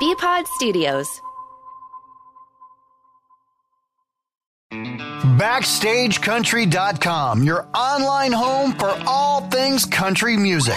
Bpod Studios. BackstageCountry.com, your online home for all things country music.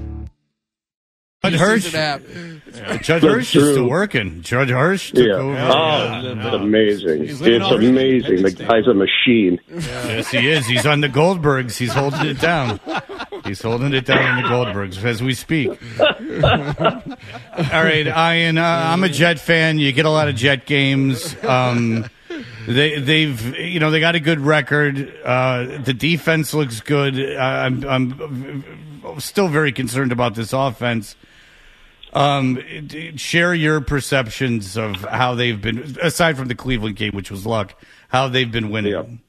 Judd Hirsch. Yeah, Judd Hirsch is still working. Judd Hirsch took Yeah. over. Oh, Yeah. it's amazing. It's living already in amazing. The guy's a machine. Yes, he is. He's on the Goldbergs. He's holding it down. He's holding it down on the Goldbergs as we speak. All right, Ian. Uh, I'm a Jet fan. You get a lot of Jet games. Um, they, they've, you know, they got a good record. Uh, the defense looks good. Uh, I'm, I'm still very concerned about this offense. Um, share your perceptions of how they've been, aside from the Cleveland game, which was luck, how they've been winning.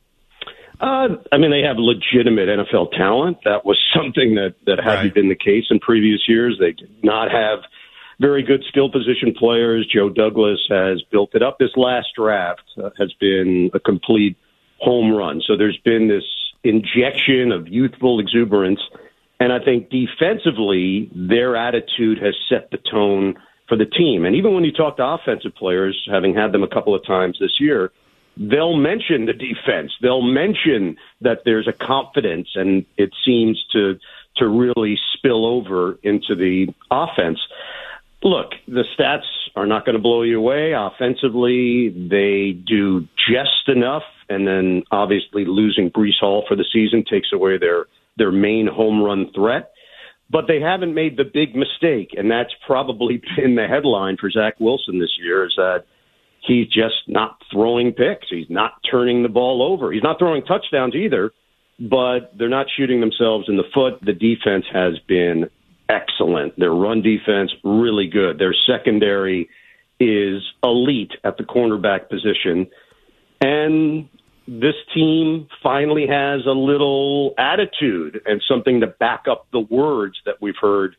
Uh, I mean, they have legitimate NFL talent. That was something that that hadn't been the case in previous years. They did not have very good skill position players. Joe Douglas has built it up. This last draft uh, has been a complete home run. So there's been this injection of youthful exuberance. And I think defensively, their attitude has set the tone for the team. And even when you talk to offensive players, having had them a couple of times this year, they'll mention the defense. They'll mention that there's a confidence, and it seems to to really spill over into the offense. Look, the stats are not going to blow you away. Offensively, they do just enough, and then obviously losing Breece Hall for the season takes away their their main home run threat. But they haven't made the big mistake, and that's probably been the headline for Zach Wilson this year: is that he's just not throwing picks. He's not turning the ball over. He's not throwing touchdowns either, but they're not shooting themselves in the foot. The defense has been excellent. Their run defense, really good. Their secondary is elite at the cornerback position. And this team finally has a little attitude and something to back up the words that we've heard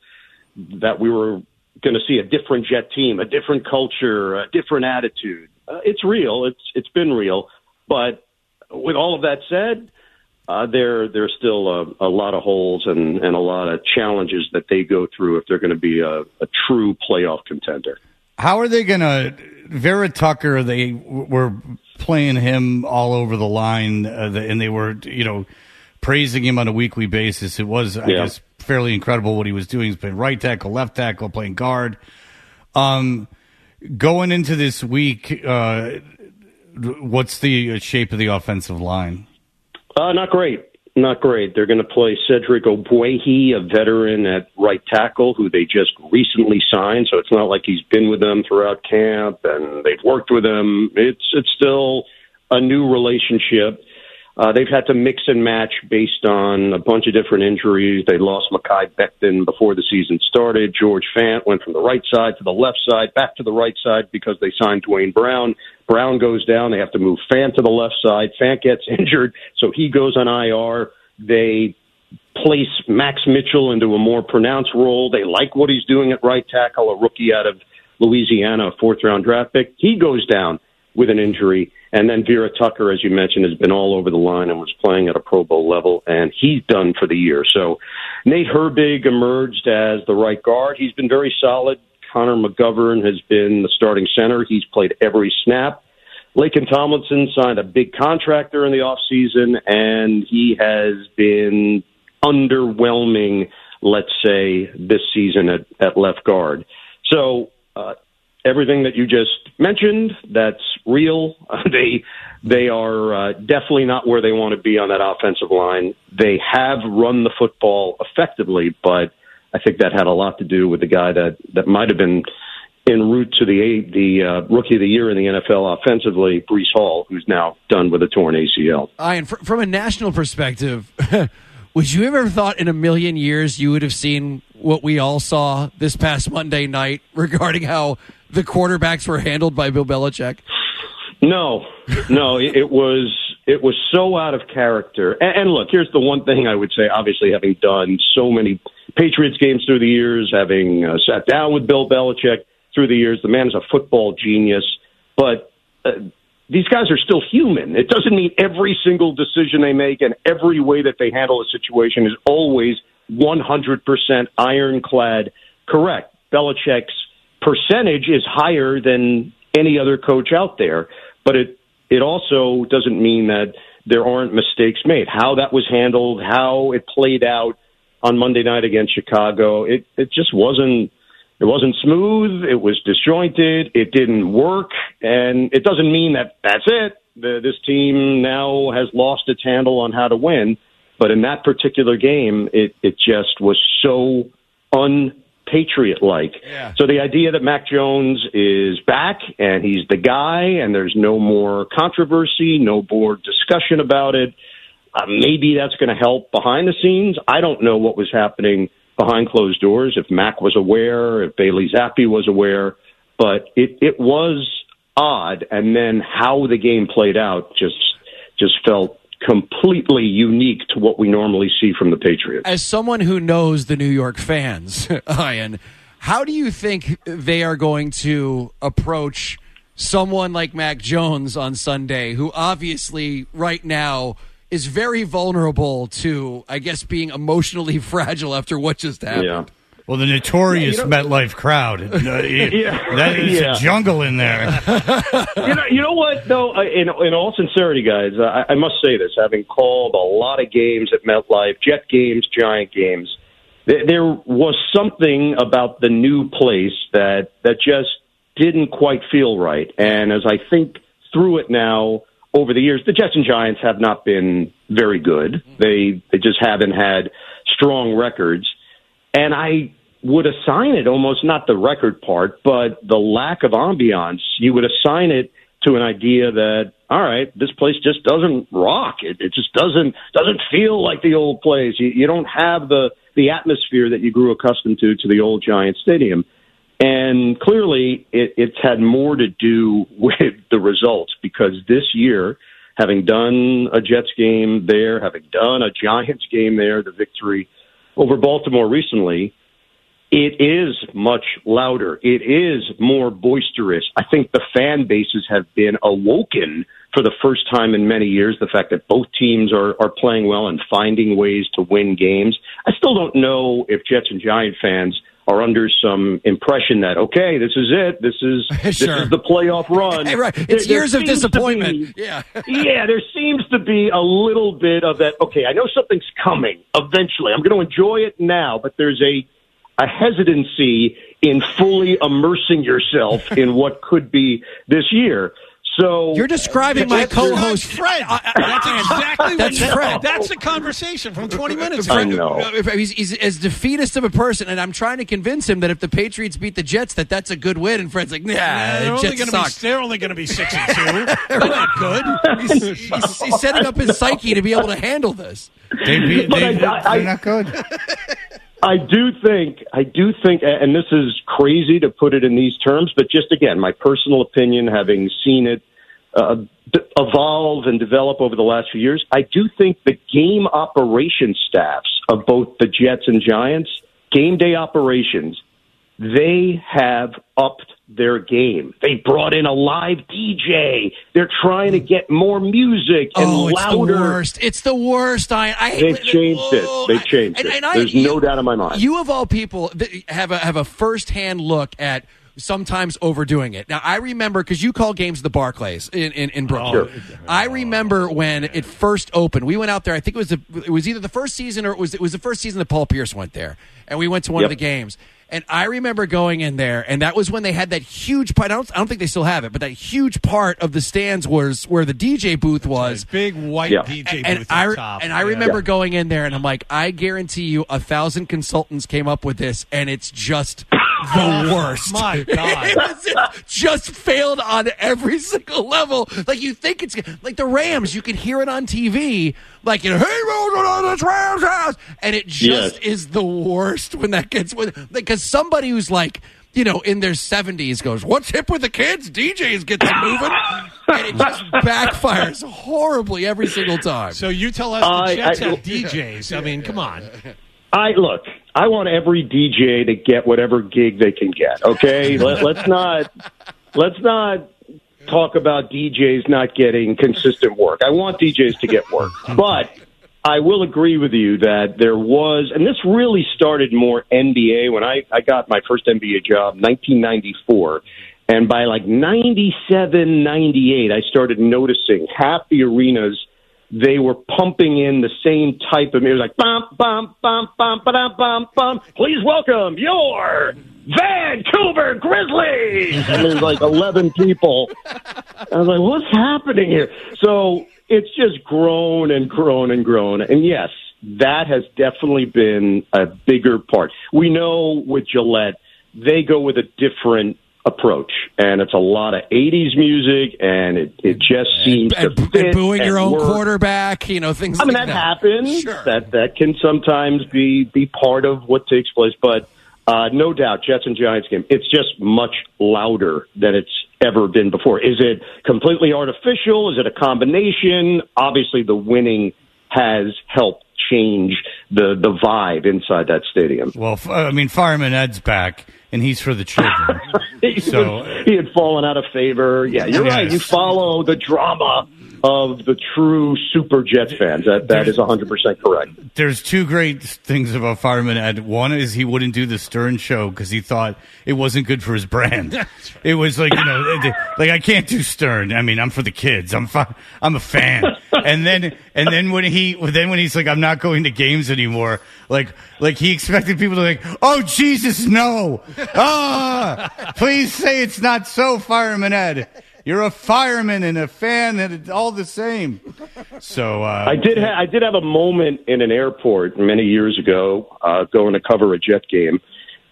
that we were going to see a different jet team, a different culture, a different attitude. Uh, it's real. It's it's been real, but with all of that said, uh, there there's still a, a lot of holes and, and a lot of challenges that they go through if they're going to be a, a true playoff contender. How are they going to Vera Tucker? They were playing him all over the line, uh, the, and they were, you know, praising him on a weekly basis. It was, I Yeah. guess, fairly incredible what he was doing. He's playing right tackle, left tackle, playing guard. Um, going into this week, uh, what's the shape of the offensive line? Uh, not great. Not great. They're going to play Cedric Ogbuehi, a veteran at right tackle who they just recently signed. So it's not like he's been with them throughout camp and they've worked with him. It's it's still a new relationship. Uh, they've had to mix and match based on a bunch of different injuries. They lost Mekhi Becton before the season started. George Fant went from the right side to the left side, back to the right side because they signed Duane Brown. Brown goes down. They have to move Fant to the left side. Fant gets injured, so he goes on IR. They place Max Mitchell into a more pronounced role. They like what he's doing at right tackle, a rookie out of Louisiana, a fourth round draft pick. He goes down with an injury. And then Vera Tucker, as you mentioned, has been all over the line and was playing at a Pro Bowl level, and he's done for the year. So Nate Herbig emerged as the right guard. He's been very solid. Connor McGovern has been the starting center. He's played every snap. Laken Tomlinson signed a big contract during the offseason, and he has been underwhelming, let's say, this season at, at left guard. So uh, everything that you just mentioned, that's real. they they are uh, definitely not where they want to be on that offensive line. They have run the football effectively, but I think that had a lot to do with the guy that that might have been en route to the the uh, rookie of the year in the NFL offensively, Breece Hall, who's now done with a torn ACL. Ian, fr- from a national perspective, would you ever thought in a million years you would have seen what we all saw this past Monday night regarding how the quarterbacks were handled by Bill Belichick? No, no, it, was it was so out of character. And, and look, here's the one thing I would say. Obviously, having done so many Patriots games through the years, having uh, sat down with Bill Belichick through the years, the man is a football genius. But uh, these guys are still human. It doesn't mean every single decision they make and every way that they handle a situation is always 100% ironclad correct. Belichick's percentage is higher than any other coach out there, but it it also doesn't mean that there aren't mistakes made. How that was handled, how it played out on Monday night against Chicago, it it just wasn't it wasn't smooth. It was disjointed. It didn't work, and it doesn't mean that that's it. The, this team now has lost its handle on how to win. But in that particular game, it it just was so un Patriot like. Yeah. So the idea that Mac Jones is back and he's the guy and there's no more controversy, no more discussion about it, uh, maybe that's going to help behind the scenes. I don't know what was happening behind closed doors, if Mac was aware, if Bailey Zappe was aware, but it, it was odd. And then how the game played out just just felt completely unique to what we normally see from the Patriots. As someone who knows the New York fans, Ian, how do you think they are going to approach someone like Mac Jones on Sunday, who obviously right now is very vulnerable to, I guess, being emotionally fragile after what just happened? Yeah. Well, the notorious yeah, you know, MetLife crowd. yeah, that is yeah. a jungle in there. you know, you know what? Though, in in all sincerity, guys, I, I must say this: having called a lot of games at MetLife, Jet games, Giant games, there, there was something about the new place that that just didn't quite feel right. And as I think through it now over the years, the Jets and Giants have not been very good. They they just haven't had strong records. And I would assign it almost not the record part, but the lack of ambiance. You would assign it to an idea that all right, this place just doesn't rock. It, it just doesn't doesn't feel like the old place. You, you don't have the the atmosphere that you grew accustomed to to the old Giant Stadium. And clearly, it, it's had more to do with the results because this year, having done a Jets game there, having done a Giants game there, the victory over Baltimore recently, it is much louder. It is more boisterous. I think the fan bases have been awoken for the first time in many years. The fact that both teams are, are playing well and finding ways to win games. I still don't know if Jets and Giant fans are under some impression that okay, this is it. This is sure. this is the playoff run. Hey, right, it's there, years there of disappointment. Be, yeah, yeah. There seems to be a little bit of that. Okay, I know something's coming eventually. I'm going to enjoy it now, but there's a a hesitancy in fully immersing yourself in what could be this year. So you're describing my co-host Fred. that's exactly that's what Fred. That's the conversation from 20 minutes ago. I know. He's, he's, as defeatist of a person, and I'm trying to convince him that if the Patriots beat the Jets, that that's a good win. And Fred's like, Nah, yeah, they're, only gonna suck. Be, they're only going to be six and two. they're not good. He's, he's, he's, setting up his psyche to be able to handle this. They beat, they, I, they're not good. I do think, I do think, and this is crazy to put it in these terms, but just again, my personal opinion, having seen it uh, evolve and develop over the last few years, I do think the game operation staffs of both the Jets and Giants, game day operations, they have upped their game. They brought in a live DJ. They're trying to get more music and oh, it's louder. the worst. It's the worst. I, I they've changed oh, it. They've changed it oh, and, and it. There's I, no doubt in my mind. You of all people have a have a first hand look at sometimes overdoing it. Now, I remember because you call games the Barclays in, in, in Brooklyn. Sure. I remember when it first opened. We went out there. I think it was the, it was either the first season or it was it was the first season that Paul Pierce went there, and we went to one yep. of the games. And I remember going in there, and that was when they had that huge part. I don't, I don't think they still have it, but that huge part of the stands was where the DJ booth was. Big white yeah. DJ and, booth and I, top. And I remember yeah. going in there, and I'm like, I guarantee you, a thousand consultants came up with this, and it's just the worst. My God. it just failed on every single level. Like you think it's like the Rams, you can hear it on TV, like you know, hey, this Rams house, and it just yes. is the worst when that gets with because somebody who's like you know, in their 70s goes, What's hip with the kids? DJs get them moving. and it just backfires horribly every single time. So you tell us the Jets I- have DJs. I mean, come on. I look. I want every DJ to get whatever gig they can get. Okay, Let, let's not let's not talk about DJs not getting consistent work. I want DJs to get work, but I will agree with you that there was, and this really started more NBA when I I got my first NBA job, 1994. And by like 97, 98, I started noticing half the arenas they were pumping in the same type of music, like bum bum bum bum ba bum bum. Please welcome your Vancouver Grizzlies. And there's like eleven people. I was like, what's happening here? So it's just grown and grown and grown. And yes, that has definitely been a bigger part. We know with Gillette, they go with a different approach and it's a lot of 80s music and it, it just seems and, to fit and booing your own work. quarterback, you know, things I mean, like that, that. happens. Sure. That that can sometimes be be part of what takes place, but uh, no doubt, Jets and Giants game. It's just much louder than it's ever been before. Is it completely artificial? Is it a combination? Obviously, the winning has helped change the the vibe inside that stadium. Well, I mean, Fireman Ed's back, and he's for the children. he, So- was- he had fallen out of favor. Yeah, you're right. You follow the drama of the true super Jets fans. That that is 100 percent correct. There's two great things about Fireman Ed. One is he wouldn't do the Stern show because he thought it wasn't good for his brand. It was like you know, like I can't do Stern. I mean, I'm for the kids. I'm fi- I'm a fan. and then and then when he then when he's like, I'm not going to games anymore. Like like he expected people to like, oh Jesus, no, ah, please say it's not so, Fireman Ed. You're a fireman and a fan, and it's all the same. So uh, I did. Ha- I did have a moment in an airport many years ago, uh, going to cover a Jet game,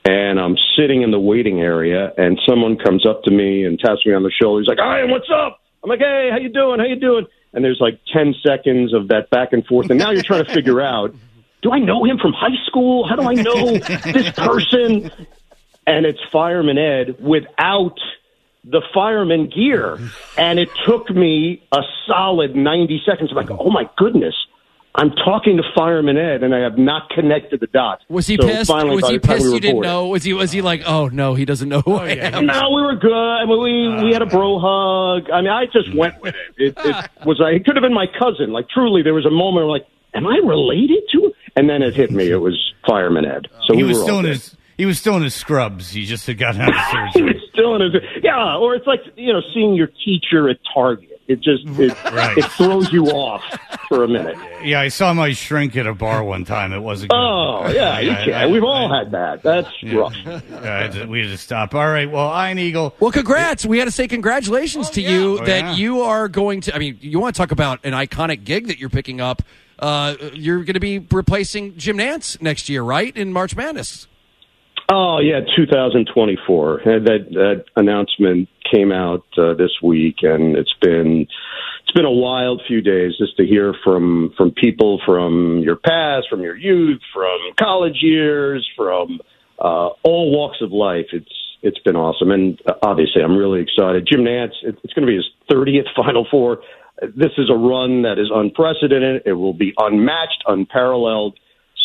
and I'm sitting in the waiting area, and someone comes up to me and taps me on the shoulder. He's like, "Hi, what's up?" I'm like, "Hey, how you doing? How you doing?" And there's like ten seconds of that back and forth, and now you're trying to figure out, do I know him from high school? How do I know this person? And it's Fireman Ed without the fireman gear. And it took me a solid 90 seconds. I'm like, oh my goodness. I'm talking to Fireman Ed, and I have not connected the dots. Was he So pissed? finally, Was by he the time pissed we you didn't bored- know? Was he was he like, oh no, he doesn't know who oh, I am? No, we were good. I mean, we ah, we had a bro hug. I mean, I just went with it. It, it was like it could have been my cousin. Like truly, there was a moment where like, am I related to? him? And then it hit me. It was Fireman Ed. So he we was were still in his he was still in his scrubs. He just had gotten out of he surgery. was still in his yeah. Or it's like you know, seeing your teacher at Target. It just it, Right. it throws you off for a minute. yeah, I saw my shrink at a bar one time. It wasn't. Good. Oh yeah, you I- can. I- We've all I- had that. That's rough. Yeah, I had to- we had to stop. All right. Well, Iron Eagle. Well, congrats. We had to say congratulations to you Oh, that yeah. you are going to. I mean, you want to talk about an iconic gig that you're picking up. Uh, you're going to be replacing Jim Nantz next year, right? In March Madness. Oh yeah, 2024. Uh, That that announcement came out uh, this week, and it's been it's been a wild few days just to hear from from people from your past, from your youth, from college years, from uh, all walks of life. It's it's been awesome, and uh, obviously I'm really excited. Jim Nantz, it's going to be his 30th Final Four. This is a run that is unprecedented. It will be unmatched, unparalleled.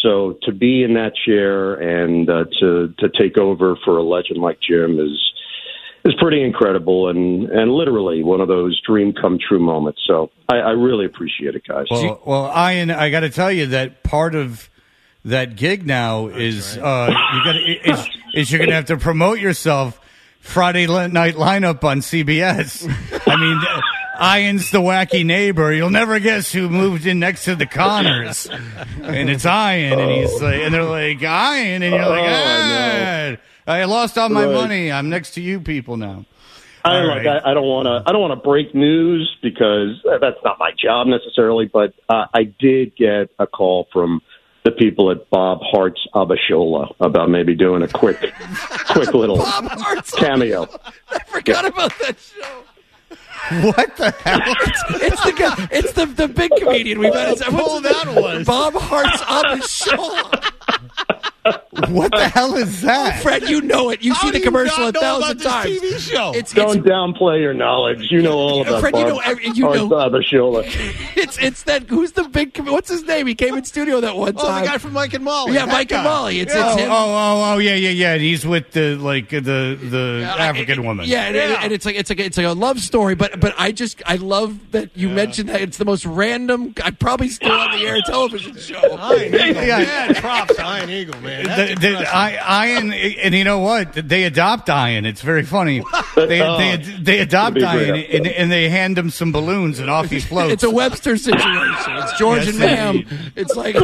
So to be in that chair and uh, to to take over for a legend like Jim is is pretty incredible and and literally one of those dream come true moments. So I, I really appreciate it, guys. Well, well, Ian, I got to tell you that part of that gig now is uh, you got is, is you're going to have to promote yourself Friday night lineup on CBS. I mean. Ian's the wacky neighbor. You'll never guess who moved in next to the Connors, and it's Ian, and he's like, and they're like Ian, and you're like, Oh, I ah, I lost all my Right. money. I'm next to you people now. I All like right. I, I don't want to I don't want to break news because that's not my job necessarily. But uh, I did get a call from the people at Bob Hearts Abishola about maybe doing a quick quick little Bob Hearts. cameo. I forgot about that show. What the hell? It's the guy. It's the the big comedian we've had. It's, what's pull that was? Bob Hearts on the show. What the hell is that? Fred, you know it. You How see do the you commercial not a know thousand about this times. TV show? It's, it's, Don't downplay your knowledge. You know all about Fred, you know every- you know- Father Sheila. it's it's that who's the big what's his name? He came in studio that one time. Oh, the guy from Mike and Molly. yeah, that Mike guy. and Molly. It's, Oh, it's oh, him. Oh, oh, oh, yeah, yeah, yeah. He's with the like the the I- African it- woman. Yeah, and, Yeah. and it's like it's like it's like a love story, but but I just I love that you mentioned that it's the most random. I probably still on the air television show. Iron Eagle. Yeah. Man, props to Iron Eagle, man. That's The, the. I, Ian, and you know what? They adopt Ian. It's very funny. They Oh. they, they adopt Ian, great. and, and they hand him some balloons, and off he floats. It's a Webster situation. It's George Yes, and Ma'am. It's like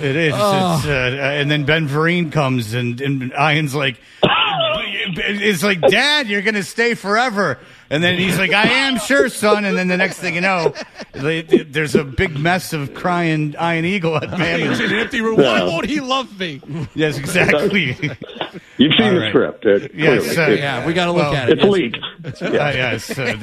It is. Oh. It's, uh, and then Ben Vereen comes, and, and Ian's like, it's like, Dad, you're going to stay forever. And then he's like, I am sure, son. And then the next thing you know, they, there's a big mess of crying Iron Eagle at He's Mammoth. in an empty room. Why won't he love me? Yes, exactly. You've seen All the script. It, Yes, uh, It- yeah, we got to look Well, at it. It's leaked. Uh, yes, uh,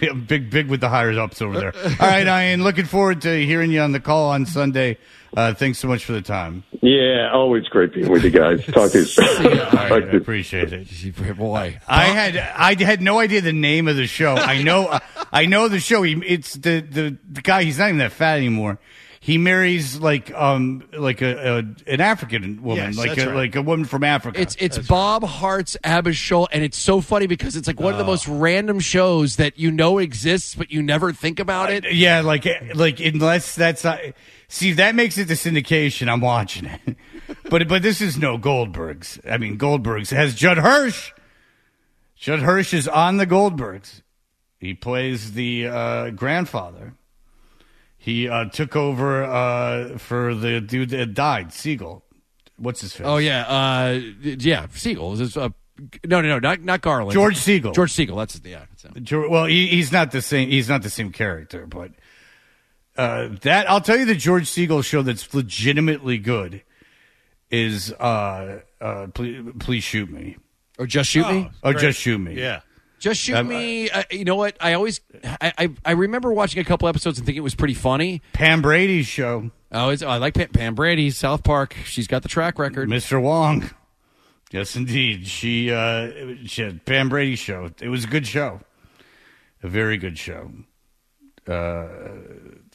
I, big, big with the higher ups over there. All right, Ian. Looking forward to hearing you on the call on Sunday. Uh, thanks so much for the time. Yeah, always great being with you guys. Talk to you. All right, Talk I to you. appreciate it. Boy, I had I had no idea the name of the show. I know I know the show. He, it's the, the the guy. He's not even that fat anymore. He marries like um like a, a an African woman, Yes, like a, right. like a woman from Africa. It's it's Bob Hearts Abba's show, and it's so funny because it's like one of the most random shows that you know exists, but you never think about it. yeah, like like unless that's not, see that makes it the syndication. I'm watching it, but but this is no Goldbergs. I mean Goldbergs has Judd Hirsch. Judd Hirsch is on the Goldbergs. He plays the uh, grandfather. He uh, took over uh, for the dude that died, Segal. What's his face? Oh yeah, uh, yeah, Segal. Is this, uh, no, no, no, not not Garland. George Segal. George Segal. That's yeah. That's. George, well, he, he's not the same. He's not the same character, but uh, that I'll tell you the George Segal show that's legitimately good is uh, uh, please, please shoot me. Or just shoot me. or Great. just shoot me. Yeah. Just shoot Um, me. Uh, you know what? I always, I, I, I remember watching a couple episodes and thinking it was pretty funny. Pam Brady's show, Oh, it's, I like Pam, Pam Brady, South Park. She's got the track record. Mr. Wong. Yes, indeed. She, uh, she had Pam Brady's show. It was a good show, a very good show. Uh,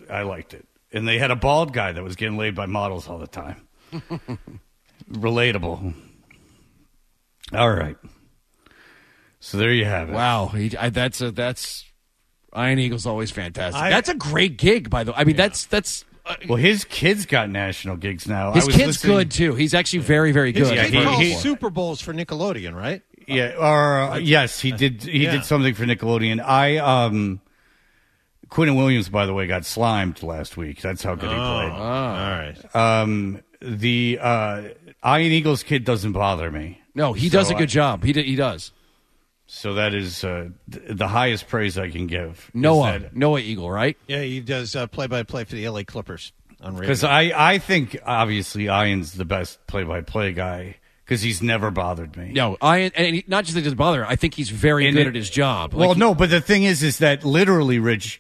I liked it, and they had a bald guy that was getting laid by models all the time. Relatable. All right. So there you have it. Wow, he, I, that's a that's Iron Eagle's always fantastic. I- that's a great gig, by the way. I mean, that's that's uh, Well, his kid's got national gigs now. his I was kid's listening- good too. He's actually very very His good. Yeah, kid he- calls he- Super Bowls for Nickelodeon, right? Yeah, or uh, yes, he did. He Yeah. did something for Nickelodeon. I um, Quinn Williams, by the way, got slimed last week. That's how good he played. All right. Um, the uh, Iron Eagles kid doesn't bother me. no, he So does a good job. He d- he does. So that is uh, th- the highest praise I can give. Noah that- Noah Eagle, right? Yeah, he does uh, play-by-play for the LA Clippers on radio. Because I, I think obviously Ian's the best play-by-play guy because he's never bothered me. No, I and he, not just that he doesn't bother. I think he's very And good it- at his job. Well, Like, no, but the thing is, is that literally, Rich,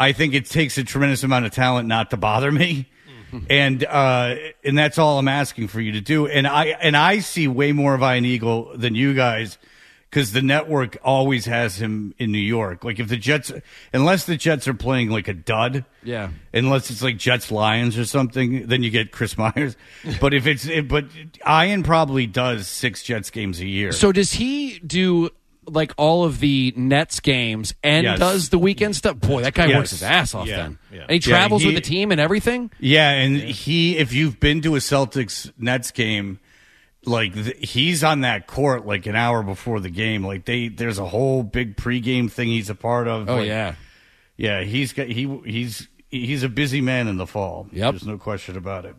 I think it takes a tremendous amount of talent not to bother me, and uh, and that's all I'm asking for you to do. And I and I see way more of Iron Eagle than you guys. Because the network always has him in New York. Like if the Jets, unless the Jets are playing like a dud, Yeah. Unless it's like Jets Lions or something, then you get Chris Myers. But if it's, it, but Ian probably does six Jets games a year. So does he do like all of the Nets games and Yes. does the weekend stuff? Boy, that guy Yes. works his ass off Yeah, then. yeah. And he Yeah, travels he- with the team and everything. Yeah, and he, if you've been to a Celtics Nets game, like th- he's on that court like an hour before the game. Like they, there's a whole big pregame thing he's a part of. Oh Like, yeah. yeah. He's got he he's he's a busy man in the fall. Yep. there's no question about it.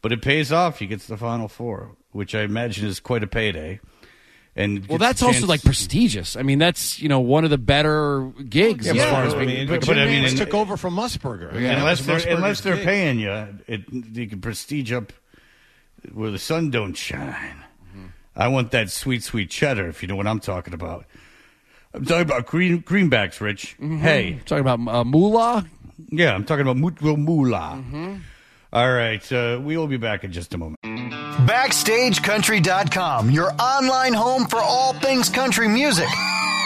But it pays off. He gets the Final Four, which I imagine is quite a payday. And Well, gets a that's also like prestigious. I mean, that's you know one of the better gigs as far as I being. mean, but- but, but I mean, James in- took over from Musburger. Yeah. unless they're unless they're gig. paying you, it you can prestige up where the sun don't shine. I want that sweet, sweet cheddar. If you know what I'm talking about. I'm talking about green greenbacks, Rich. Hey, talking about uh, moolah. yeah, I'm talking about Mutwil Moolah. All right, uh, we will be back in just a moment. BackstageCountry.com, your online home for all things country music.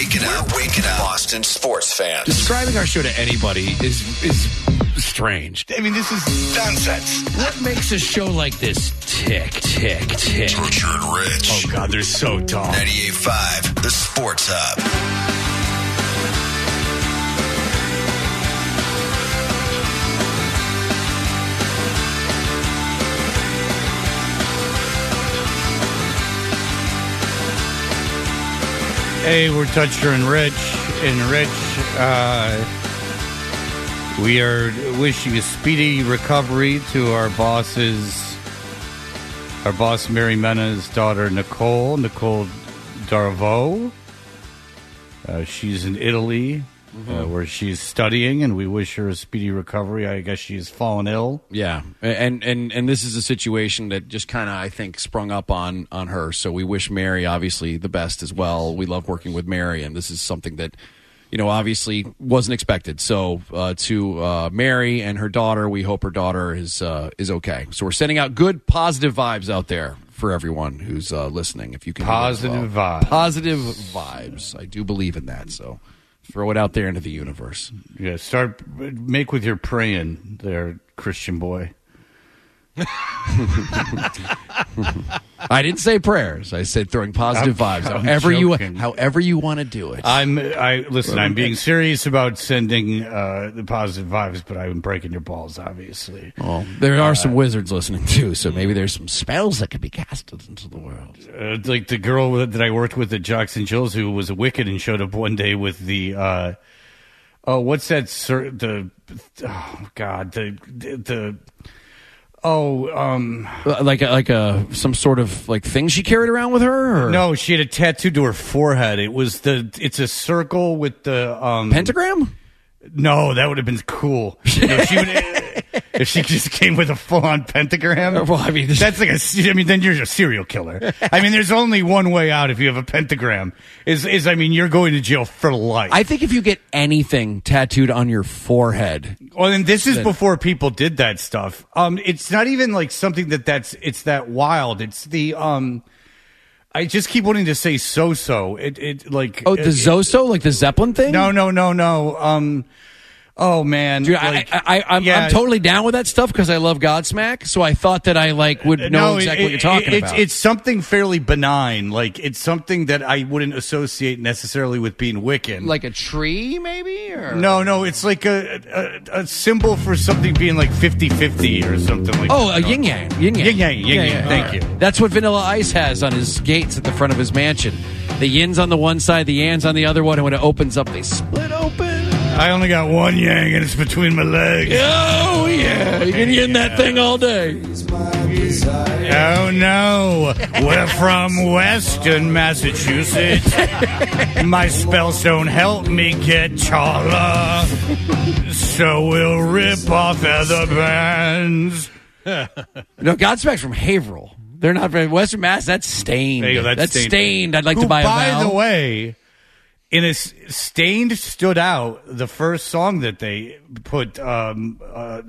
waking up, waking up, Boston sports fans. Describing our show to anybody is is strange. I mean, this is Nonsense. What makes a show like this tick, tick, tick? Toucher and Rich. oh god, they're so tall. 98.5, the Sports Hub. Hey, we're Toucher and Rich. And Rich, uh, we are wishing a speedy recovery to our bosses, our boss Mary Mena's daughter Nicole, Nicole Darvo. Uh, she's in Italy, uh, where she's studying, and we wish her a speedy recovery. I guess she's fallen ill. Yeah, and and and this is a situation that just kind of I think sprung up on on her. So we wish Mary obviously the best as well. We love working with Mary, and this is something that you know obviously wasn't expected. So uh, to uh, Mary and her daughter, we hope her daughter is uh, is okay. So we're sending out good positive vibes out there for everyone who's uh, listening. If you can, do that as Positive well. vibes. positive vibes. I do believe in that. So throw it out there into the universe. Yeah, start make with your praying, there, Christian boy. I didn't say prayers. I said throwing positive I'm- vibes. I'm however you however you want to do it. I'm. I listen. I'm being serious about sending uh, the positive vibes, but I'm breaking your balls, obviously. well, there are some wizards listening too, so maybe there's some spells that could be casted into the world. Uh, like the girl that I worked with at Jocks and Jills, who was a Wiccan and showed up one day with the. Uh, oh, what's that? Sir, the. Oh God, the the. the Oh, um, Like a, like a some sort of like thing she carried around with her. Or? no, she had a tattoo to her forehead. It was the, it's a circle with the, um, pentagram. No, that would have been cool. No, she would, if she just came with a full-on pentagram. Well, I mean, that's like a. I mean, then you're a serial killer. I mean, there's only one way out if you have a pentagram. Is is I mean, you're going to jail for life. I think if you get anything tattooed on your forehead, well, and this is before people did that stuff. Um, it's not even like something that that's it's that wild. It's the um. I just keep wanting to say so so. It it like oh, the Zoso, like the Zeppelin thing. No, no, no, no. Um. Oh man, Dude, like- I, I, I'm, yeah. I'm totally down with that stuff because I love Godsmack. So I thought that I like would uh, know No, it- exactly what you're talking it's, about. It's something fairly benign. Like it's something that I wouldn't associate necessarily with being Wiccan. like a tree, maybe. Or no, no, it's like a, a a symbol for something being like 50-50 or something like. Oh, that. a yin yang. Yin yang. Yin yang, yin yang, thank you. That's what Vanilla Ice has on his gates at the front of his mansion. The yin's on the one side, the yans on the other one, and when it opens up, they split open. I only got one yang, and it's between my legs. Oh, yeah. You can yin that thing all day. Oh no, we're from Western Massachusetts. My spells don't help me get taller, so we'll rip off other bands. No, Godsmack's from Haverhill. They're not from Western Mass. That's Staind. There go, that's, that's Staind. Staind. I'd like Who, to buy a by vowel. the way, in a Staind stood out the first song that they put. Um, uh,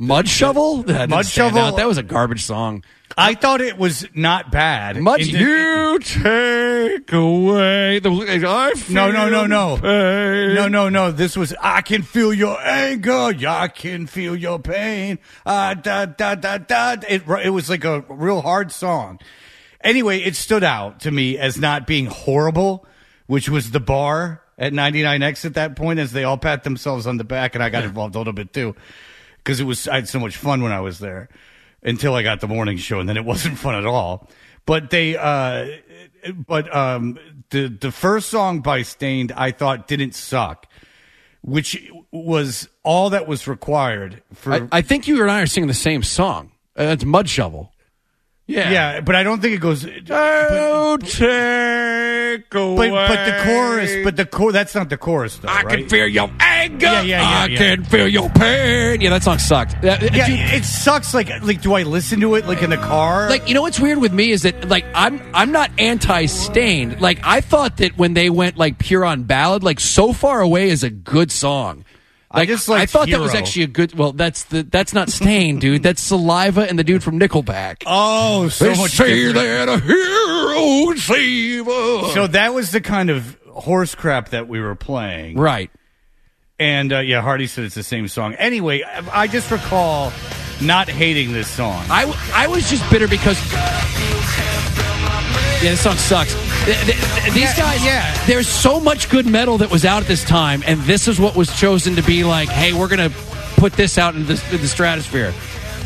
Mud Shovel? That Mud Shovel- out. That was a garbage song. I thought it was not bad. Mud the- You take away the. I feel No, no, no, no. pain. No, no, no. This was I can feel your anger. I can feel your pain. Ah, da, da, da, da. It, it was like a real hard song. Anyway, it stood out to me as not being horrible, which was the bar at 99X at that point as they all pat themselves on the back and I got involved a little bit too because it was I had so much fun when I was there until I got the morning show and then it wasn't fun at all. But they uh but um the the first song by Staind I thought didn't suck, which was all that was required for I, I think you and I are singing the same song. Uh, That's Mud Shovel. Yeah. yeah, but I don't think it goes. Don't take away. But but the chorus, but the chor that's not the chorus though. I right? can feel your anger. Yeah, yeah, yeah, I yeah. can feel your pain. Yeah, that song sucked. Yeah, dude, it sucks. Like like, do I listen to it like in the car? like you know what's weird with me is that like I'm I'm not anti-Staind. Like I thought that when they went like pure on ballad, like so far away is a good song. I just Like, liked thought that was actually a good. Well, that's the that's not Staind, dude. That's Saliva and the dude from Nickelback. oh, so they much. say that a hero save us. So that was the kind of horse crap that we were playing. right. And uh, yeah, Hardy said it's the same song. Anyway, I I just recall not hating this song. I I was just bitter because. Yeah, this song sucks. Th- th- th- These Yeah, guys, yeah. there's so much good metal that was out at this time, and this is what was chosen to be like, hey, we're going to put this out into the, the stratosphere.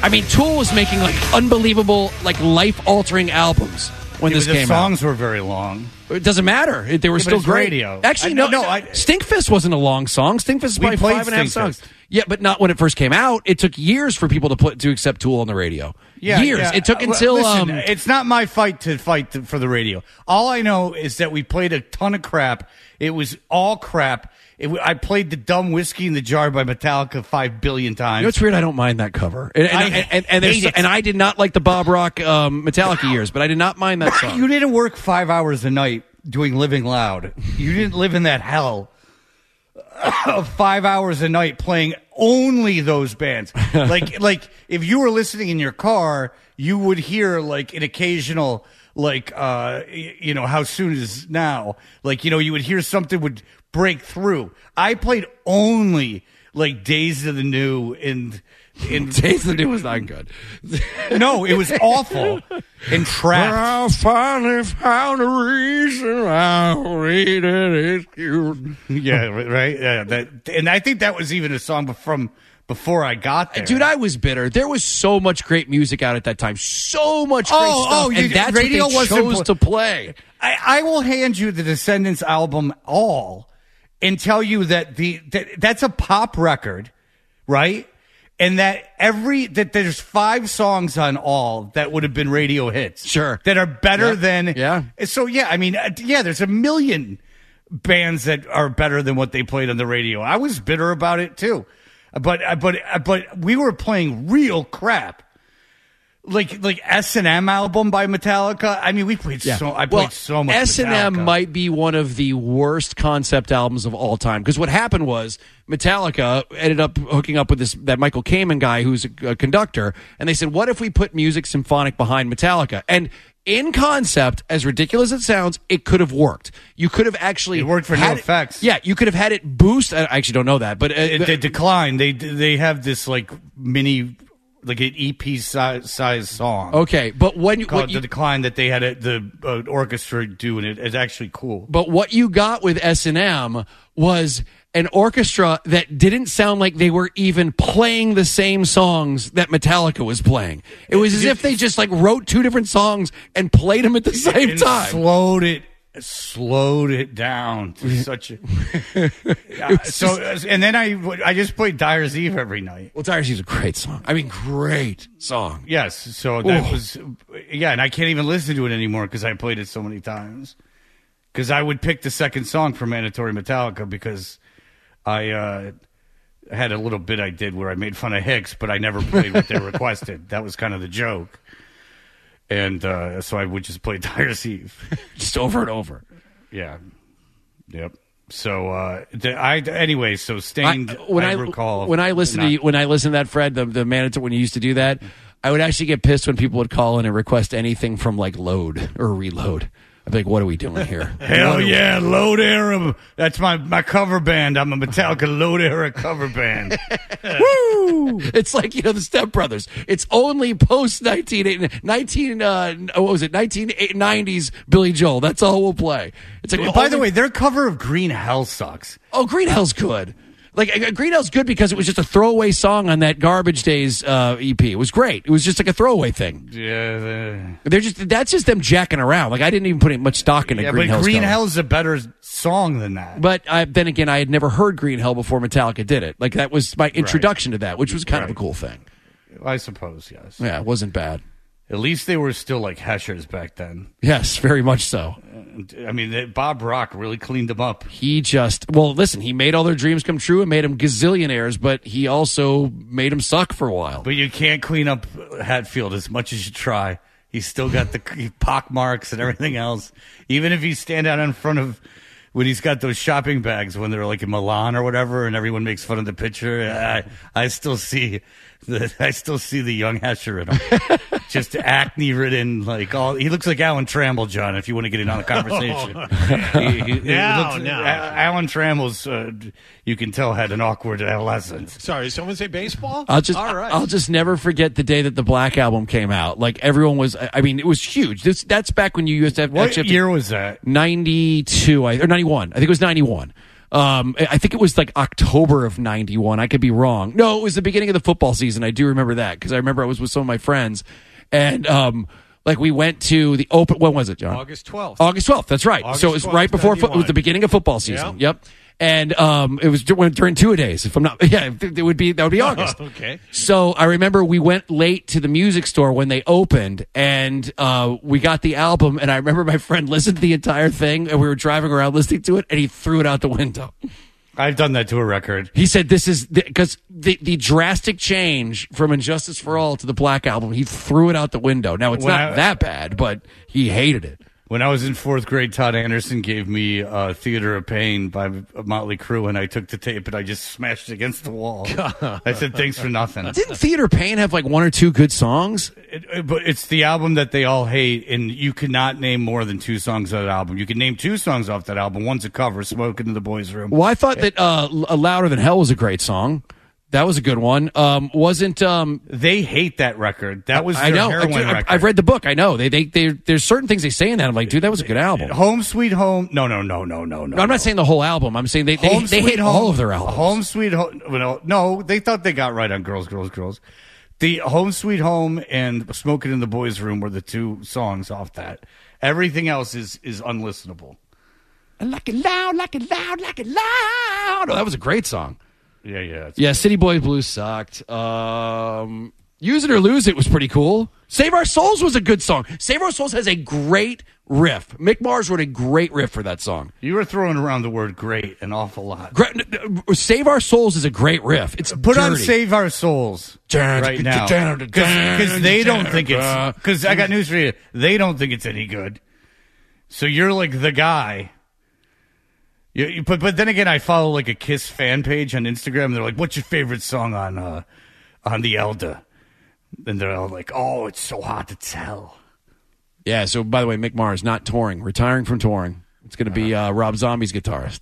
I mean, Tool was making like unbelievable, like life altering albums when Yeah, this but the came songs were very long. It doesn't matter. It- They were but still great. radio. Actually, I- no, no. I- Stinkfist wasn't a long song. Stinkfist is probably five and a half songs. Yeah, but not when it first came out. It took years for people to put to accept Tool on the radio. Yeah, years. yeah. It took Uh, until listen, um, it's not my fight to fight for the radio. All I know is that we played a ton of crap. It was all crap. It, I played the dumb whiskey in the jar by Metallica five billion times. You know, it's weird. I don't mind that cover, and and, I and, and, and, there's- hate it. and I did not like the Bob Rock um, Metallica years, but I did not mind that song. you didn't work five hours a night doing Living Loud. You didn't live in that hell of five hours a night playing only those bands. like, like if you were listening in your car, you would hear like an occasional, like, uh, you know, how soon is now? Like, you know, you would hear something would break through. I played only like Days of the New and. In, Taste the New was not good. no, it was awful and trapped. I finally found a reason I'll read it. It's cute. Yeah, right. Yeah, that, and I think that was even a song from before I got there. Dude, I was bitter. There was so much great music out at that time. So much great Oh, stuff. oh, you- and that's radio what they chose pl- to play. I, I will hand you the Descendents album all and tell you that the that, that's a pop record, right? And that every that there's five songs on all that would have been radio hits, Sure. that are better Yeah. than Yeah. So yeah, I mean, uh, yeah, there's a million bands that are better than what they played on the radio. I was bitter about it too, but uh, but uh, but we were playing real crap. Like like S and M album by Metallica. I mean, we played so. I played well, so much. S and M might be one of the worst concept albums of all time because what happened was Metallica ended up hooking up with this that Michael Kamen guy who's a, a conductor, and they said, "What if we put music symphonic behind Metallica?" And in concept, as ridiculous as it sounds, it could have worked. You could have actually It worked for no it- effects. Yeah, you could have had it boost. I actually don't know that, but uh, It, they declined. They they have this like mini like an EP size, size song. okay. But when you, Called you the decline that they had a, the uh, orchestra do, and it's actually cool. But what you got with S and M was an orchestra that didn't sound like they were even playing the same songs that Metallica was playing. It was as if they just like wrote two different songs and played them at the same time. slowed it slowed it down to such a Yeah, so and then I I just played Dyer's Eve every night. Well, Tires is a great song. I mean, great song. Yes, so that Ooh. was yeah, and I can't even listen to it anymore because I played it so many times. Because I would pick the second song for Mandatory Metallica because I uh, had a little bit I did where I made fun of Hicks, but I never played what they requested. That was kind of the joke. And uh, so I would just play Dyer's Eve. Just over and over. Yeah. Yep. So uh, the, I anyway. So Staind. I, when I, recall when I listen to you, when I listen to that Fred the the manager when you used to do that, I would actually get pissed when people would call in and request anything from like load or reload. I'd be like, "What are we doing here?" Hell yeah, Load Era. That's my, my cover band. I'm a Metallica Load Era cover band. Woo! It's like you know the Step Brothers. It's only post 19, 19 uh, what was it nineteen nineties Billy Joel. That's all we'll play. It's like By the way, their cover of Green Hell sucks. oh Green Hell's good. Like uh, Green Hell's good because it was just a throwaway song on that Garbage Days uh, EP. It was great. It was just like a throwaway thing. Yeah, They're just that's just them jacking around. Like I didn't even put much stock into yeah Green but Hell's Green cover. Hell's a better song than that. But I, then again, I had never heard Green Hell before Metallica did it. Like that was my introduction to that, which was kind of a cool thing. I suppose, yes. Yeah, it wasn't bad. At least they were still like Heschers back then. Yes, very much so. Uh, I mean, Bob Rock really cleaned them up. He just well, listen. He made all their dreams come true and made them gazillionaires, but he also made them suck for a while. But you can't clean up Hetfield as much as you try. He's still got the pock marks and everything else. Even if you stand out in front of when he's got those shopping bags when they're like in Milan or whatever, and everyone makes fun of the picture, I I still see the I still see the young Hesher in him. Just acne ridden, like all he looks like Alan Trammell, John. If you want to get in on the conversation, he, he, he No, looks- no. A- Alan Trammell's, uh, you can tell had an awkward adolescence. Sorry, someone say baseball? I'll just All right. I'll just never forget the day that the Black album came out. Like everyone was I mean, it was huge. This that's back when you used to have What actually year was that? 92 I, or 91 i think it was 91 um, I think it was like October of 91. I could be wrong. No, it was the beginning of the football season. I do remember that because I remember I was with some of my friends and, um, like we went to the open, when was it, John? August 12th. August 12th. That's right. August so it was 12th, right before, fo- it was the beginning of football season. Yeah. Yep. And, um, it was dur- during two days. If I'm not, yeah, it would be, that would be August. Okay. So I remember we went late to the music store when they opened, and uh, we got the album. And I remember my friend listened to the entire thing, and we were driving around listening to it, and he threw it out the window. I've done that to a record. He said, "This is because the, the drastic change from And Justice for All to the Black album. He threw it out the window. Now it's When not I- that bad, but he hated it. When I was in fourth grade, Todd Anderson gave me uh, "Theater of Pain" by Motley Crue, and I took the tape and I just smashed it against the wall. I said, "Thanks for nothing." Didn't Theater of Pain have like one or two good songs? It, it- but it's the album that they all hate, and you cannot name more than two songs of that album. You can name two songs off that album. One's a cover, "Smoking in the Boys' Room." Well, I thought that uh, "Louder Than Hell" was a great song. That was a good one. Um, wasn't um, They hate that record. That was I know. heroin I, record. have read the book. I know. They, they, they, there's certain things they say in that. I'm like, dude, that was a good album. Home Sweet Home. No, no, no, no, no, no. I'm not saying the whole album. I'm saying they, they, Home they hate Home. all of their albums. Home Sweet Home. No, no, they thought they got right on Girls, Girls, Girls. The Home Sweet Home and Smoking in the Boys' Room were the two songs off that. Everything else is is unlistenable. I like it loud, like it loud, like it loud. Oh, that was a great song. Yeah, yeah. it's- Yeah, City Boys Blues sucked. Um, Use It or Lose It was pretty cool. Save Our Souls was a good song. Save Our Souls has a great riff. Mick Mars wrote a great riff for that song. You were throwing around the word "great" an awful lot. Great, Save Our Souls is a great riff. It's Put on "Save Our Souls" right now because they don't think it's. Because I got news for you, they don't think it's any good. So you're like the guy. You, you- but but then again, I follow like a Kiss fan page on Instagram. And they're like, "What's your favorite song on uh, on the Elder?" And they're all like, "Oh, it's so hard to tell." Yeah. So, by the way, Mick Mars not touring, retiring from touring. It's going to be uh, Rob Zombie's guitarist,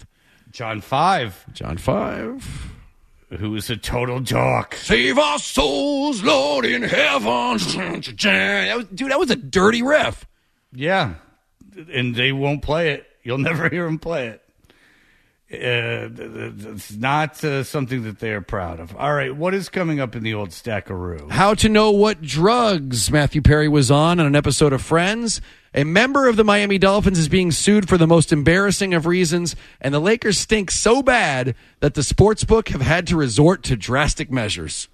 John Five, John Five. who is a total jock. Save our souls, Lord in heaven. That was, dude, that was a dirty riff. Yeah, and they won't play it. You'll never hear them play it. Uh, it's not uh, something that they are proud of. All right, what is coming up in the old stackaroo? How to know what drugs Matthew Perry was on on an episode of Friends. A member of the Miami Dolphins is being sued for the most embarrassing of reasons, and the Lakers stink so bad that the sportsbook have had to resort to drastic measures.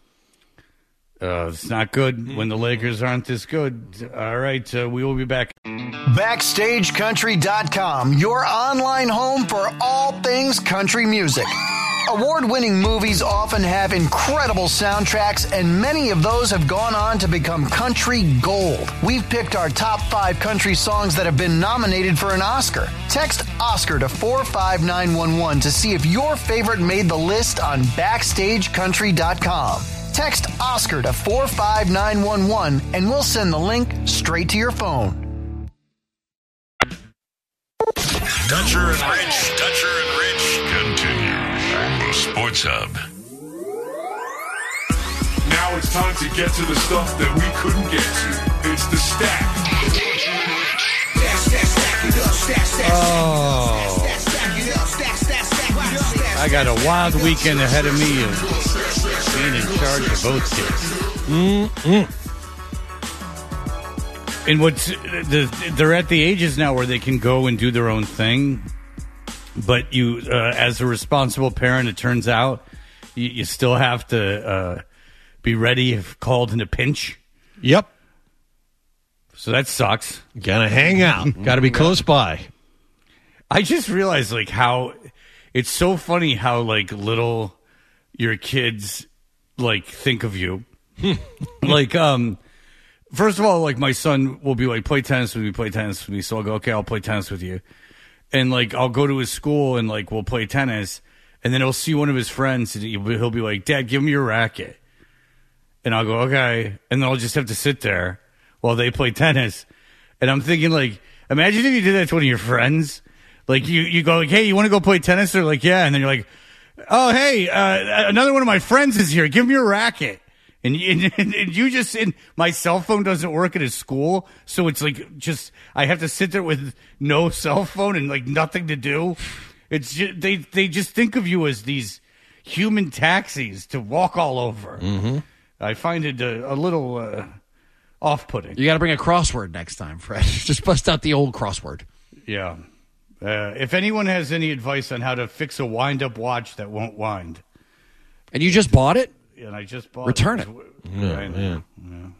Uh, it's not good when the Lakers aren't this good. All right, uh, we will be back. BackstageCountry.com, your online home for all things country music. Award winning movies often have incredible soundtracks, and many of those have gone on to become country gold. We've picked our top five country songs that have been nominated for an Oscar. Text Oscar to 45911 to see if your favorite made the list on BackstageCountry.com. Text Oscar to 45911 and we'll send the link straight to your phone. Toucher and Rich, Toucher and Rich continues on the Sports Hub. Now it's time to get to the stuff that we couldn't get to. It's the stack. Oh. I got a wild weekend ahead of me of being in charge of both kids. And what's the, they're at the ages now where they can go and do their own thing, but you, uh, as a responsible parent, it turns out you, you still have to uh, be ready if called in a pinch. Yep. So that sucks. Gotta hang out. Gotta be close by. I just realized like how it's so funny how like little your kids like think of you. like um first of all like my son will be like play tennis with me, play tennis with me. So I'll go okay, I'll play tennis with you. And like I'll go to his school and like we'll play tennis and then he'll see one of his friends and he'll be, he'll be like, "Dad, give me your racket." And I'll go, "Okay." And then I'll just have to sit there while they play tennis. And I'm thinking like imagine if you did that to one of your friends. Like you, you go like, hey, you want to go play tennis? They're like, yeah. And then you're like, oh, hey, uh, another one of my friends is here. Give me your racket. And, you- and, and you just, and my cell phone doesn't work at his school. So it's like, just, I have to sit there with no cell phone and like nothing to do. It's just, they, they just think of you as these human taxis to walk all over. Mm-hmm. I find it a, a little, uh, off putting. You got to bring a crossword next time, Fred. Just bust out the old crossword. Yeah. Uh, if anyone has any advice on how to fix a wind up watch that won't wind, And you just bought it? and I just bought it. Return it. it. I, know.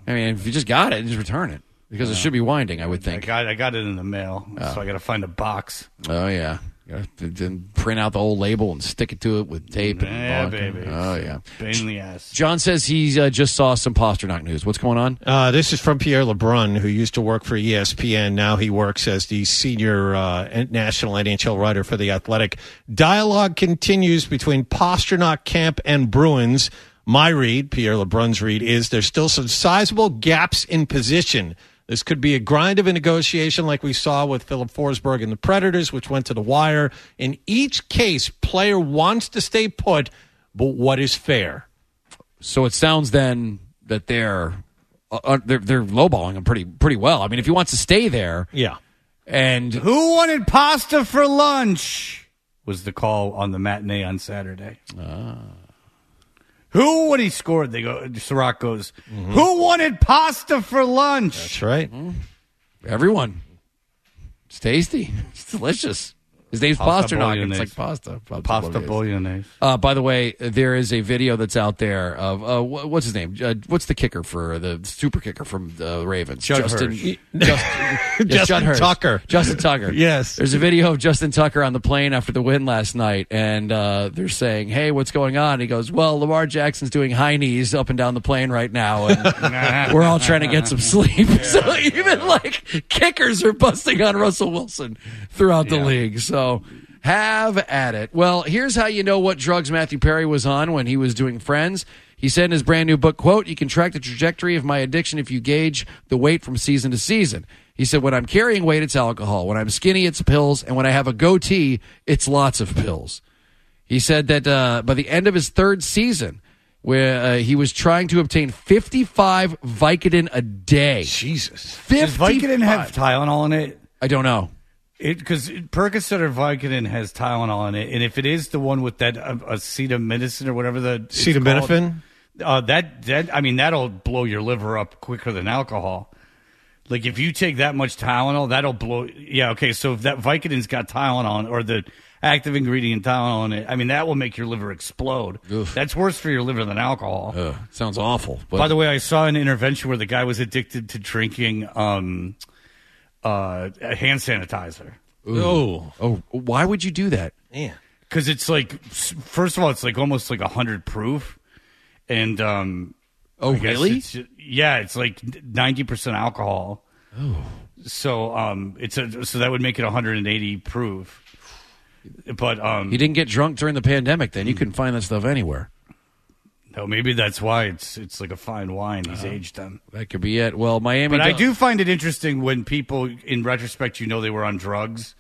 I mean, if you just got it, just return it because it should be winding. I would think. I think. got I got it in the mail, so I got to find a box. Oh yeah. You gotta then print out the old label and stick it to it with tape. Yeah, bond. baby. Oh yeah. Pain in the ass. John says he uh, just saw some Pastrnak news. What's going on? Uh, this is from Pierre LeBrun, who used to work for ESPN. Now he works as the senior uh, national NHL writer for The Athletic. Dialogue continues between Pastrnak Camp and Bruins. My read, Pierre LeBrun's read, is there's still some sizable gaps in position. This could be a grind of a negotiation like we saw with Filip Forsberg and the Predators, which went to the wire. In each case, player wants to stay put, but what is fair? So it sounds then that they're uh, uh, they're they're lowballing him pretty pretty well. I mean, if he wants to stay there, Yeah. and Who wanted pasta for lunch? Was the call on the matinee on Saturday. Who, when he scored, they go. Sirott goes. Who wanted pasta for lunch? That's right. Hmm. everyone, it's tasty, it's delicious. His name's Pasta Pastrnak. It's like pasta. Pasta bolognese. Uh, by the way, there is a video that's out there of uh, what's his name? Uh, what's the kicker for the super kicker from the Ravens? Judd Justin, Hirsch. Justin, yes, Justin Tucker. Justin Tucker. Yes. There's a video of Justin Tucker on the plane after the win last night, and uh, they're saying, "Hey, what's going on?" He goes, "Well, Lamar Jackson's doing high knees up and down the plane right now, and we're all trying to get some sleep." so even like kickers are busting on Russell Wilson throughout the league. So have at it. Well, here's how you know what drugs Matthew Perry was on when he was doing Friends. He said in his brand new book, quote, you can track the trajectory of my addiction if you gauge the weight from season to season. He said, when I'm carrying weight, it's alcohol. When I'm skinny, it's pills. And when I have a goatee, it's lots of pills. He said that uh, by the end of his third season, where uh, he was trying to obtain 55 Vicodin a day. Jesus. 55. Does Vicodin have Tylenol in it? I don't know. It because Percocet or Vicodin has Tylenol in it, and if it is the one with that uh, acetaminophen or whatever the Acetaminophen? uh, that that I mean that'll blow your liver up quicker than alcohol. Like if you take that much Tylenol, that'll blow. Yeah, okay. So if that Vicodin's got Tylenol or the active ingredient Tylenol in it, I mean that will make your liver explode. That's worse for your liver than alcohol. Ugh, sounds awful. But By the way, I saw an intervention where the guy was addicted to drinking um, uh, hand sanitizer. Oh. oh, why would you do that? Yeah. because it's like first of all it's like almost like a hundred proof and um Oh, I really? it's- yeah it's like 90% alcohol Oh. so um it's a so that would make it 180 proof but um you didn't get drunk during the pandemic. Then you couldn't find that stuff anywhere. No maybe that's why it's it's like a fine wine he's aged them That could be it. Well, Miami. but I do- find it interesting when people in retrospect you know they were on drugs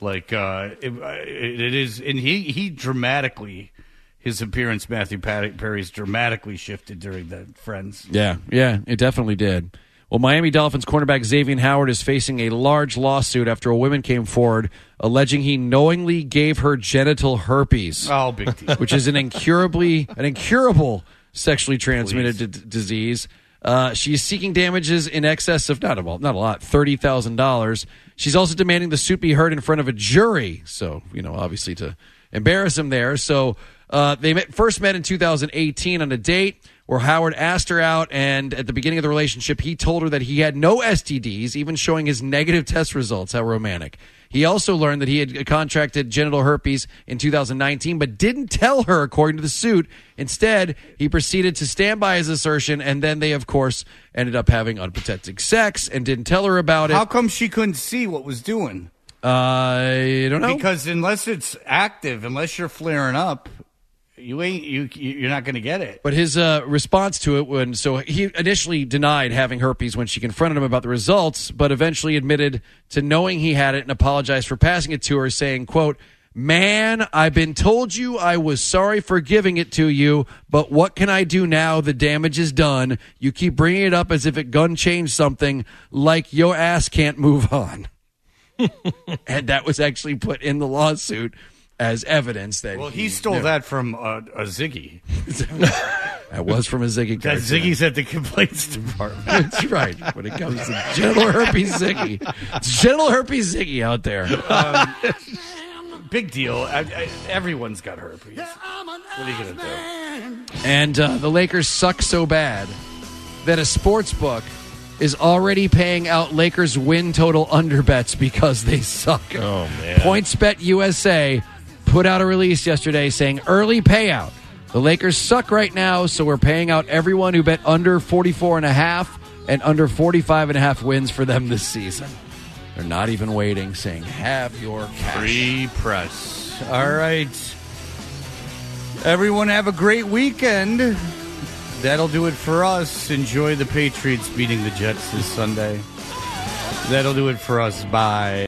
like uh it, it, it is and he he dramatically his appearance matthew perry's dramatically shifted during the friends Yeah, yeah, it definitely did. Well, Miami Dolphins cornerback Xavier Howard is facing a large lawsuit after a woman came forward alleging he knowingly gave her genital herpes, oh big deal which is an incurably an incurable sexually transmitted d- disease. Uh, she is seeking damages in excess of not a well, not a lot, thirty thousand dollars. She's also demanding the suit be heard in front of a jury. So you know, obviously to embarrass him there. So uh, they met, first met in 2018 on a date. Where Howard asked her out, and at the beginning of the relationship, he told her that he had no STDs, even showing his negative test results. How romantic. He also learned that he had contracted genital herpes in 2019, but didn't tell her, according to the suit. Instead, he proceeded to stand by his assertion, and then they, of course, ended up having unprotected sex and didn't tell her about it. How come she couldn't see what was doing? I don't know. Because unless it's active, unless you're flaring up, you ain't you you're not going to get it. But his uh, response to it when so he initially denied having herpes when she confronted him about the results, but eventually admitted to knowing he had it and apologized for passing it to her, saying, "quote Man, I've been told you I was sorry for giving it to you, but what can I do now? The damage is done. You keep bringing it up as if it gun changed something, like your ass can't move on." and that was actually put in the lawsuit as evidence that Well, he stole knew. that from uh, a Ziggy. That was from a Ziggy. That character. Ziggy's at the complaints department. That's right. When it comes to genital herpes Ziggy, It's genital herpes Ziggy out there. Big deal. I, I, everyone's got herpes. What are you going to do? And uh, the Lakers suck so bad that a sports book is already paying out Lakers win total under bets because they suck. Oh, man. PointsBet USA put out a release yesterday saying early payout. The Lakers suck right now, so we're paying out everyone who bet under 44 and a half and under 45 and a half wins for them this season. They're not even waiting, saying, have your cash. Free press. All right. Everyone have a great weekend. That'll do it for us. Enjoy the Patriots beating the Jets this Sunday. That'll do it for us. Bye.